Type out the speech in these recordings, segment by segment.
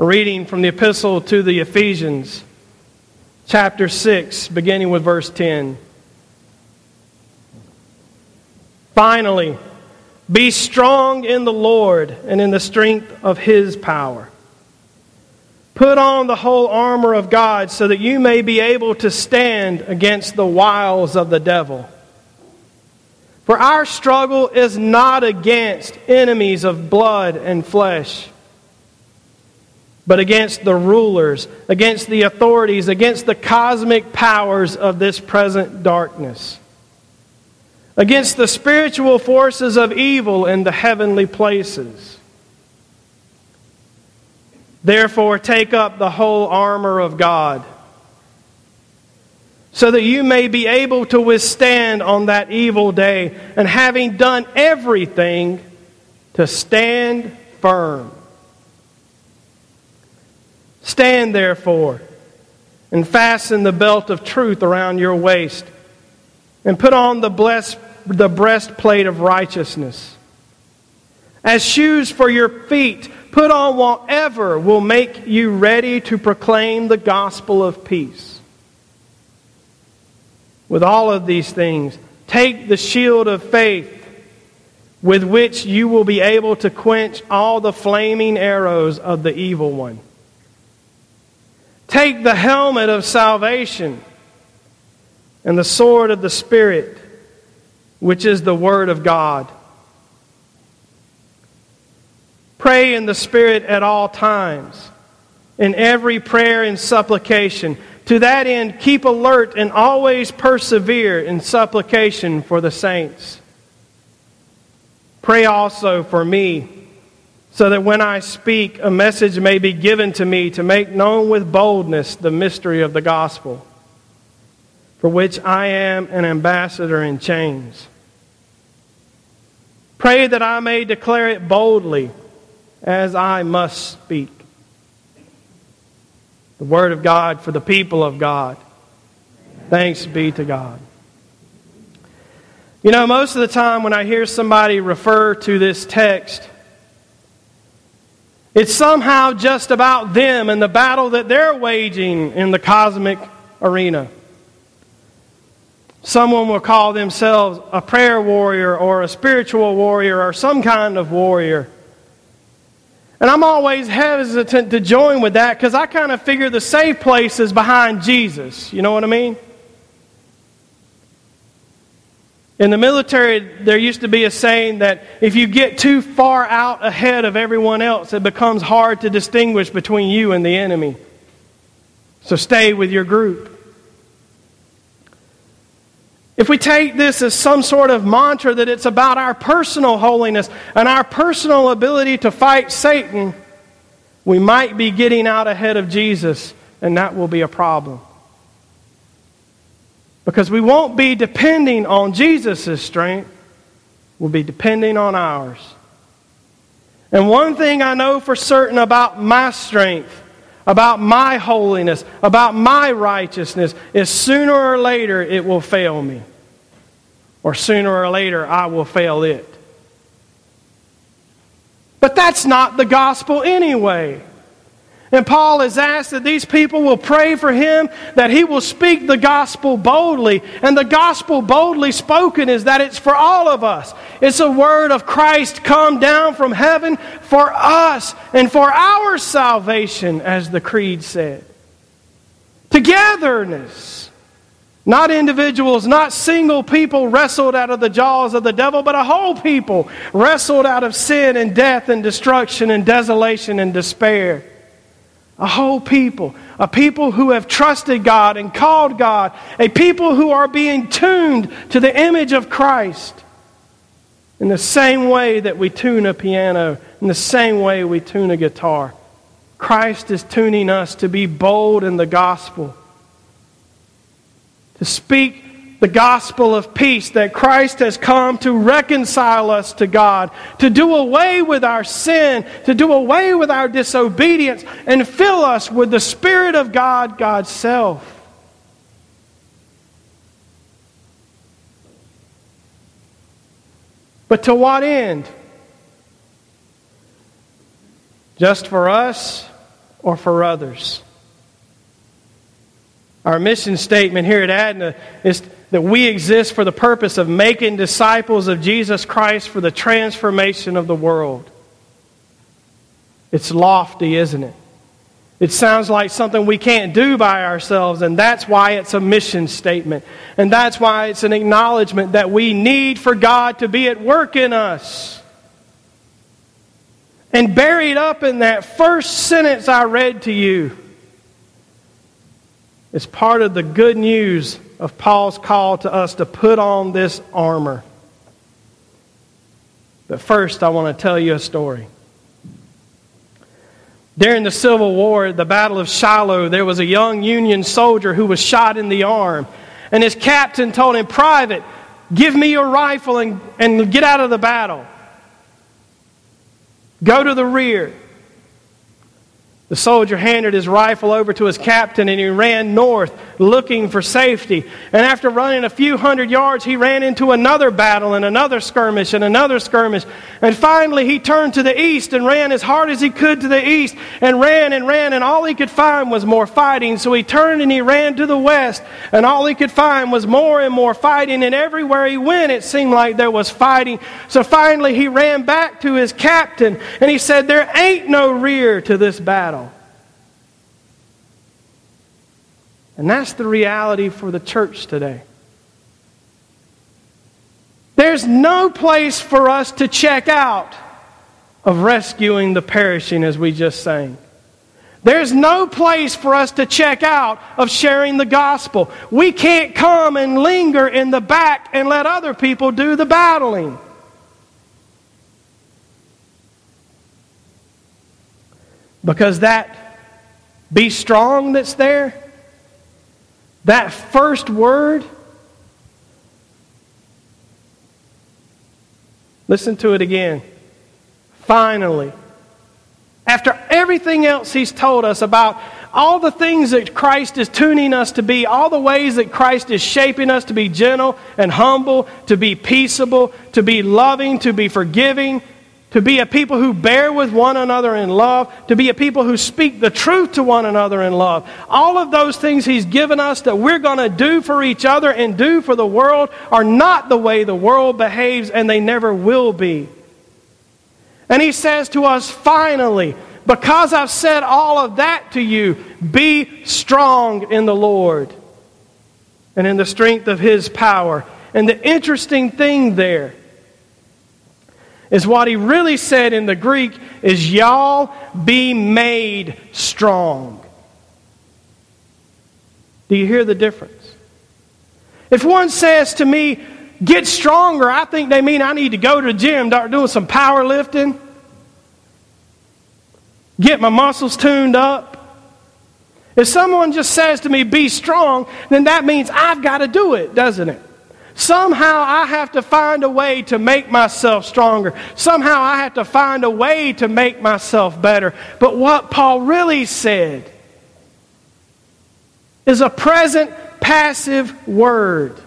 A reading from the epistle to the Ephesians, chapter 6, beginning with verse 10. Finally, be strong in the Lord and in the strength of his power. Put on the whole armor of God so that you may be able to stand against the wiles of the devil. For our struggle is not against enemies of blood and flesh, but against the rulers, against the authorities, against the cosmic powers of this present darkness against the spiritual forces of evil in the heavenly places. Therefore, take up the whole armor of God, so that you may be able to withstand on that evil day, and having done everything, to stand firm. Stand therefore, and fasten the belt of truth around your waist, and put on the blessed the breastplate of righteousness. As shoes for your feet, put on whatever will make you ready to proclaim the gospel of peace. With all of these things, take the shield of faith with which you will be able to quench all the flaming arrows of the evil one. Take the helmet of salvation and the sword of the Spirit which is the Word of God. Pray in the Spirit at all times, in every prayer and supplication. To that end, keep alert and always persevere in supplication for the saints. Pray also for me, so that when I speak, a message may be given to me to make known with boldness the mystery of the gospel for which I am an ambassador in chains. Pray that I may declare it boldly as I must speak. The Word of God for the people of God. Thanks be to God. You know, most of the time when I hear somebody refer to this text, it's somehow just about them and the battle that they're waging in the cosmic arena. Someone will call themselves a prayer warrior or a spiritual warrior or some kind of warrior. And I'm always hesitant to join with that because I kind of figure the safe place is behind Jesus. You know what I mean? In the military, there used to be a saying that if you get too far out ahead of everyone else, it becomes hard to distinguish between you and the enemy. So stay with your group. If we take this as some sort of mantra that it's about our personal holiness and our personal ability to fight Satan, we might be getting out ahead of Jesus, and that will be a problem. Because we won't be depending on Jesus' strength, we'll be depending on ours. And one thing I know for certain about my strength about my holiness, about my righteousness, is sooner or later it will fail me. Or sooner or later I will fail it. But that's not the gospel anyway. And Paul has asked that these people will pray for him, that he will speak the gospel boldly. And the gospel boldly spoken is that it's for all of us. It's a word of Christ come down from heaven for us and for our salvation, as the Creed said. Togetherness. Not individuals, not single people wrestled out of the jaws of the devil, but a whole people wrestled out of sin and death and destruction and desolation and despair. A whole people. A people who have trusted God and called God. A people who are being tuned to the image of Christ. In the same way that we tune a piano, in the same way we tune a guitar. Christ is tuning us to be bold in the gospel. To speak the gospel of peace that Christ has come to reconcile us to God, to do away with our sin, to do away with our disobedience, and fill us with the Spirit of God, God's self. But to what end? Just for us or for others. Our mission statement here at Adna is that we exist for the purpose of making disciples of Jesus Christ for the transformation of the world. It's lofty, isn't it? It sounds like something we can't do by ourselves, and that's why it's a mission statement. And that's why it's an acknowledgement that we need for God to be at work in us. And buried up in that first sentence I read to you is part of the good news of Paul's call to us to put on this armor. But first, I want to tell you a story. During the Civil War, at the Battle of Shiloh, there was a young Union soldier who was shot in the arm. And his captain told him, Private, give me your rifle and, and get out of the battle. Go to the rear. The soldier handed his rifle over to his captain and he ran north looking for safety. And after running a few hundred yards, he ran into another battle and another skirmish and another skirmish. And finally, he turned to the east and ran as hard as he could to the east and ran and ran. And all he could find was more fighting. So he turned and he ran to the west. And all he could find was more and more fighting. And everywhere he went, it seemed like there was fighting. So finally, he ran back to his captain and he said, There ain't no rear to this battle. And that's the reality for the church today. There's no place for us to check out of rescuing the perishing, as we just sang. There's no place for us to check out of sharing the gospel. We can't come and linger in the back and let other people do the battling. Because that be strong that's there that first word, listen to it again. Finally. After everything else he's told us about all the things that Christ is tuning us to be, all the ways that Christ is shaping us to be gentle and humble, to be peaceable, to be loving, to be forgiving, to be a people who bear with one another in love, to be a people who speak the truth to one another in love. All of those things He's given us that we're going to do for each other and do for the world are not the way the world behaves, and they never will be. And He says to us, finally, because I've said all of that to you, be strong in the Lord and in the strength of His power. And the interesting thing there, is what he really said in the Greek is y'all be made strong. Do you hear the difference? If one says to me, get stronger, I think they mean I need to go to the gym, start doing some power lifting, get my muscles tuned up. If someone just says to me, be strong, then that means I've got to do it, doesn't it? Somehow I have to find a way to make myself stronger. Somehow I have to find a way to make myself better. But what Paul really said is a present passive word.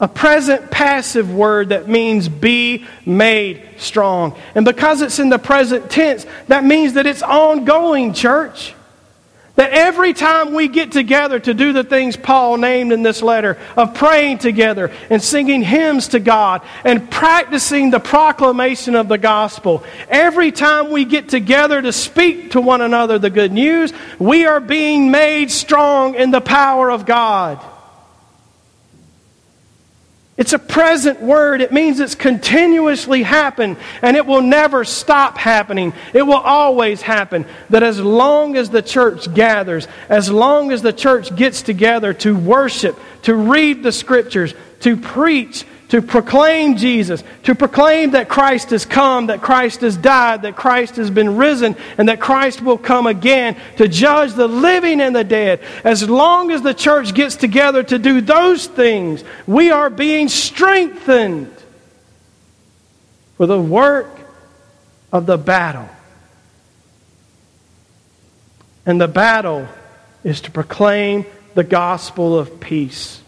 A present passive word that means be made strong. And because it's in the present tense, that means that it's ongoing, church. That every time we get together to do the things Paul named in this letter of praying together and singing hymns to God and practicing the proclamation of the gospel, every time we get together to speak to one another the good news, we are being made strong in the power of God. It's a present word. It means it's continuously happened and it will never stop happening. It will always happen. That as long as the church gathers, as long as the church gets together to worship, to read the scriptures, to preach, to proclaim Jesus, to proclaim that Christ has come, that Christ has died, that Christ has been risen, and that Christ will come again to judge the living and the dead. As long as the church gets together to do those things, we are being strengthened for the work of the battle. And the battle is to proclaim the gospel of peace.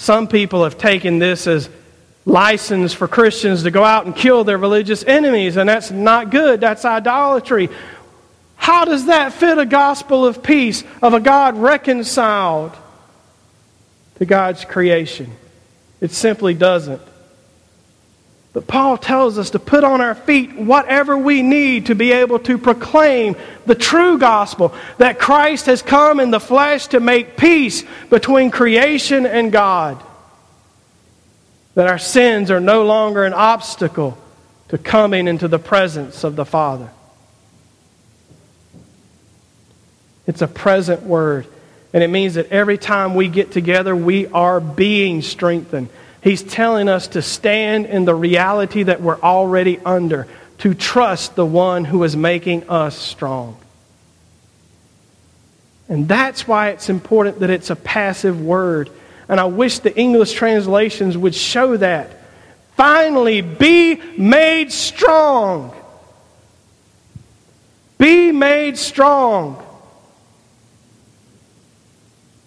Some people have taken this as license for Christians to go out and kill their religious enemies, and that's not good. That's idolatry. How does that fit a gospel of peace, of a God reconciled to God's creation? It simply doesn't. But Paul tells us to put on our feet whatever we need to be able to proclaim the true gospel that Christ has come in the flesh to make peace between creation and God. That our sins are no longer an obstacle to coming into the presence of the Father. It's a present word. And it means that every time we get together, we are being strengthened. He's telling us to stand in the reality that we're already under, to trust the one who is making us strong. And that's why it's important that it's a passive word. And I wish the English translations would show that. Finally, be made strong. Be made strong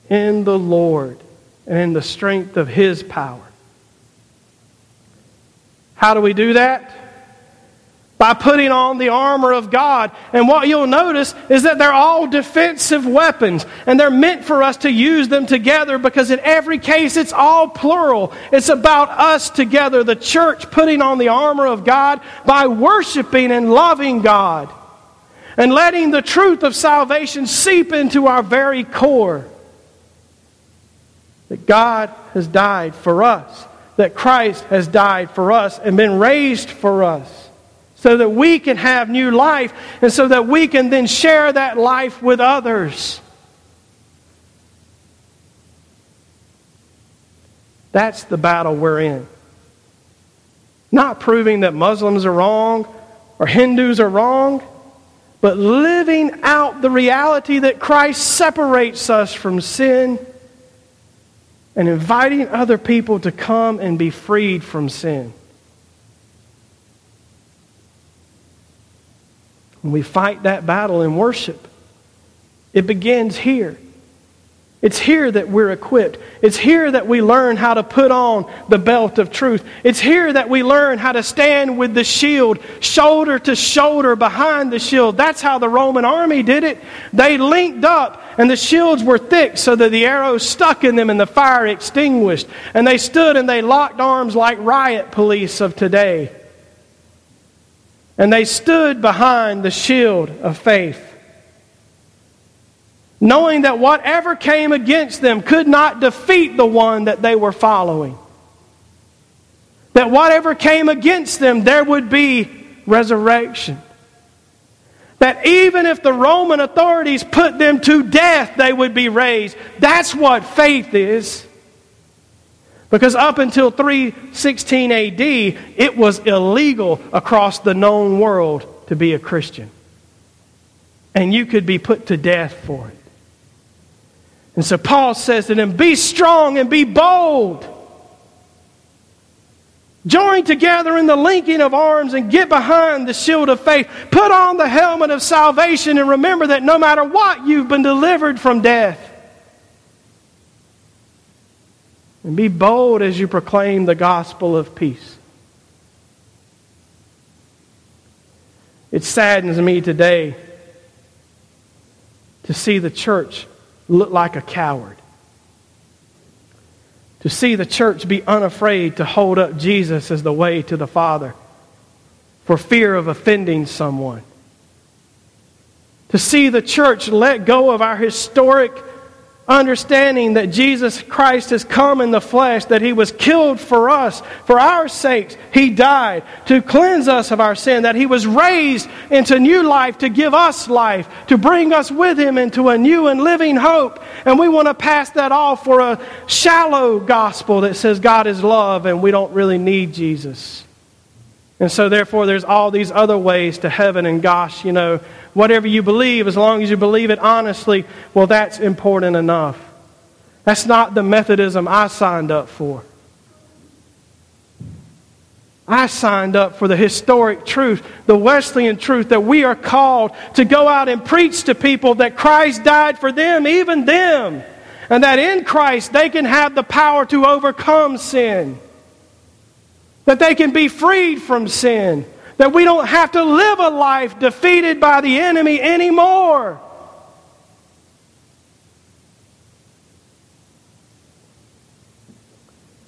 in the Lord and in the strength of His power. How do we do that? By putting on the armor of God. And what you'll notice is that they're all defensive weapons, and they're meant for us to use them together because in every case it's all plural. It's about us together, the church putting on the armor of God by worshiping and loving God and letting the truth of salvation seep into our very core. That God has died for us that Christ has died for us and been raised for us so that we can have new life and so that we can then share that life with others. That's the battle we're in. Not proving that Muslims are wrong or Hindus are wrong, but living out the reality that Christ separates us from sin and inviting other people to come and be freed from sin. When we fight that battle in worship, it begins here. It's here that we're equipped. It's here that we learn how to put on the belt of truth. It's here that we learn how to stand with the shield, shoulder to shoulder behind the shield. That's how the Roman army did it. They linked up, and the shields were thick so that the arrows stuck in them and the fire extinguished. And they stood and they locked arms like riot police of today. And they stood behind the shield of faith knowing that whatever came against them could not defeat the one that they were following. That whatever came against them, there would be resurrection. That even if the Roman authorities put them to death, they would be raised. That's what faith is. Because up until 316 AD, it was illegal across the known world to be a Christian. And you could be put to death for it. And so Paul says to them, Be strong and be bold. Join together in the linking of arms and get behind the shield of faith. Put on the helmet of salvation and remember that no matter what, you've been delivered from death. And be bold as you proclaim the gospel of peace. It saddens me today to see the church look like a coward. To see the church be unafraid to hold up Jesus as the way to the Father for fear of offending someone. To see the church let go of our historic understanding that Jesus Christ has come in the flesh, that he was killed for us, for our sakes. He died to cleanse us of our sin, that he was raised into new life to give us life, to bring us with him into a new and living hope. And we want to pass that off for a shallow gospel that says God is love and we don't really need Jesus. And so, therefore, there's all these other ways to heaven, and gosh, you know, whatever you believe, as long as you believe it honestly, well, that's important enough. That's not the Methodism I signed up for. I signed up for the historic truth, the Wesleyan truth, that we are called to go out and preach to people that Christ died for them, even them, and that in Christ they can have the power to overcome sin. That they can be freed from sin, that we don't have to live a life defeated by the enemy anymore.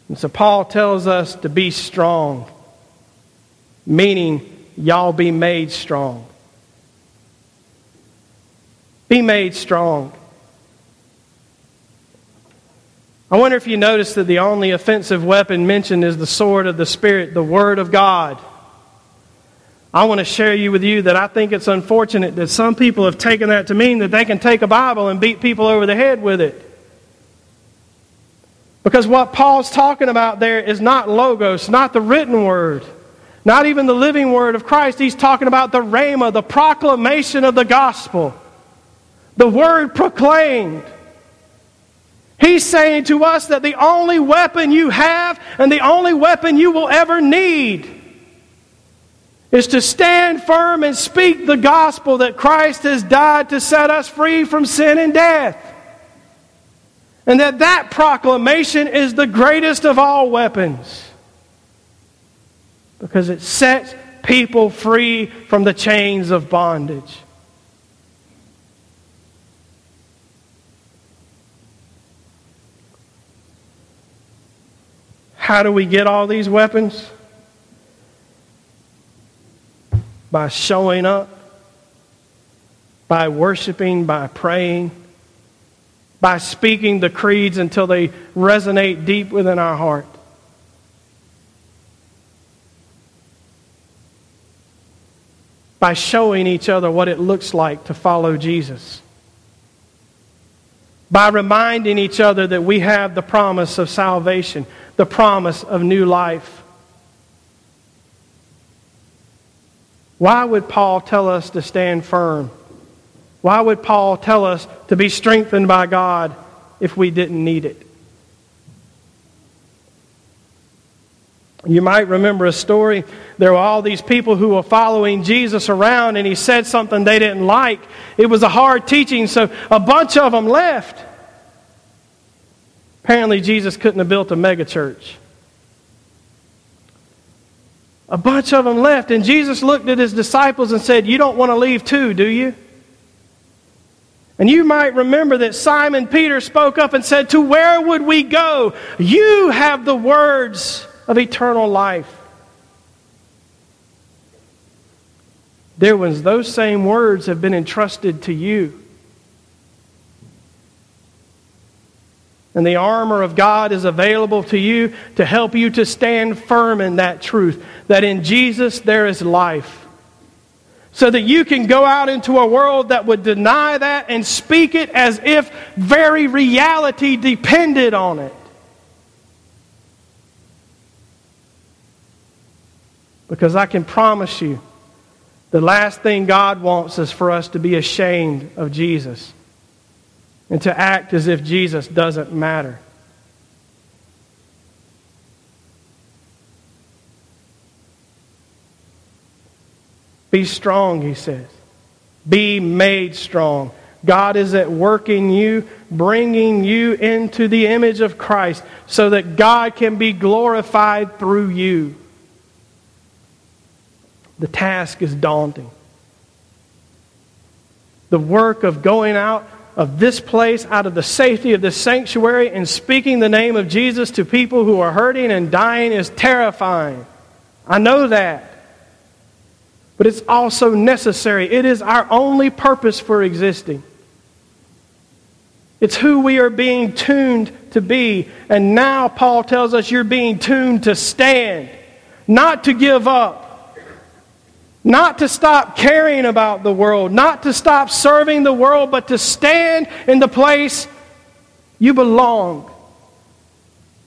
And so Paul tells us to be strong, meaning y'all be made strong. Be made strong. I wonder if you notice that the only offensive weapon mentioned is the sword of the Spirit, the Word of God. I want to share you with you that I think it's unfortunate that some people have taken that to mean that they can take a Bible and beat people over the head with it. Because what Paul's talking about there is not logos, not the written word, not even the living word of Christ. He's talking about the rhema, the proclamation of the gospel, the word proclaimed. He's saying to us that the only weapon you have and the only weapon you will ever need is to stand firm and speak the gospel that Christ has died to set us free from sin and death. And that that proclamation is the greatest of all weapons because it sets people free from the chains of bondage. How do we get all these weapons? By showing up, by worshiping, by praying, by speaking the creeds until they resonate deep within our heart. By showing each other what it looks like to follow Jesus by reminding each other that we have the promise of salvation, the promise of new life. Why would Paul tell us to stand firm? Why would Paul tell us to be strengthened by God if we didn't need it? You might remember a story. There were all these people who were following Jesus around, and he said something they didn't like. It was a hard teaching, so a bunch of them left. Apparently, Jesus couldn't have built a megachurch. A bunch of them left, and Jesus looked at his disciples and said, You don't want to leave too, do you? And you might remember that Simon Peter spoke up and said, To where would we go? You have the words of eternal life. Dear ones, those same words have been entrusted to you. And the armor of God is available to you to help you to stand firm in that truth that in Jesus there is life. So that you can go out into a world that would deny that and speak it as if very reality depended on it. Because I can promise you, the last thing God wants is for us to be ashamed of Jesus and to act as if Jesus doesn't matter. Be strong, he says. Be made strong. God is at work in you, bringing you into the image of Christ so that God can be glorified through you. The task is daunting. The work of going out of this place, out of the safety of this sanctuary, and speaking the name of Jesus to people who are hurting and dying is terrifying. I know that. But it's also necessary. It is our only purpose for existing. It's who we are being tuned to be. And now Paul tells us you're being tuned to stand, not to give up not to stop caring about the world, not to stop serving the world, but to stand in the place you belong,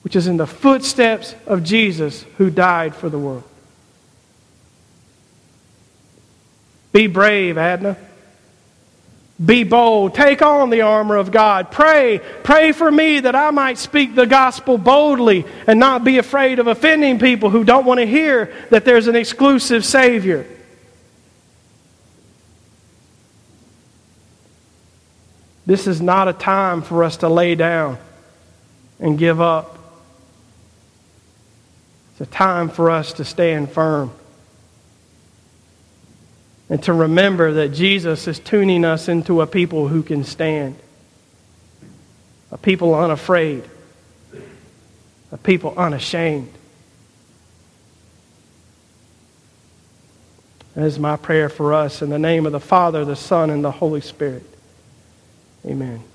which is in the footsteps of Jesus who died for the world. Be brave, Adna. Be bold. Take on the armor of God. Pray. Pray for me that I might speak the gospel boldly and not be afraid of offending people who don't want to hear that there's an exclusive Savior. This is not a time for us to lay down and give up. It's a time for us to stand firm and to remember that Jesus is tuning us into a people who can stand, a people unafraid, a people unashamed. That is my prayer for us in the name of the Father, the Son, and the Holy Spirit. Amen.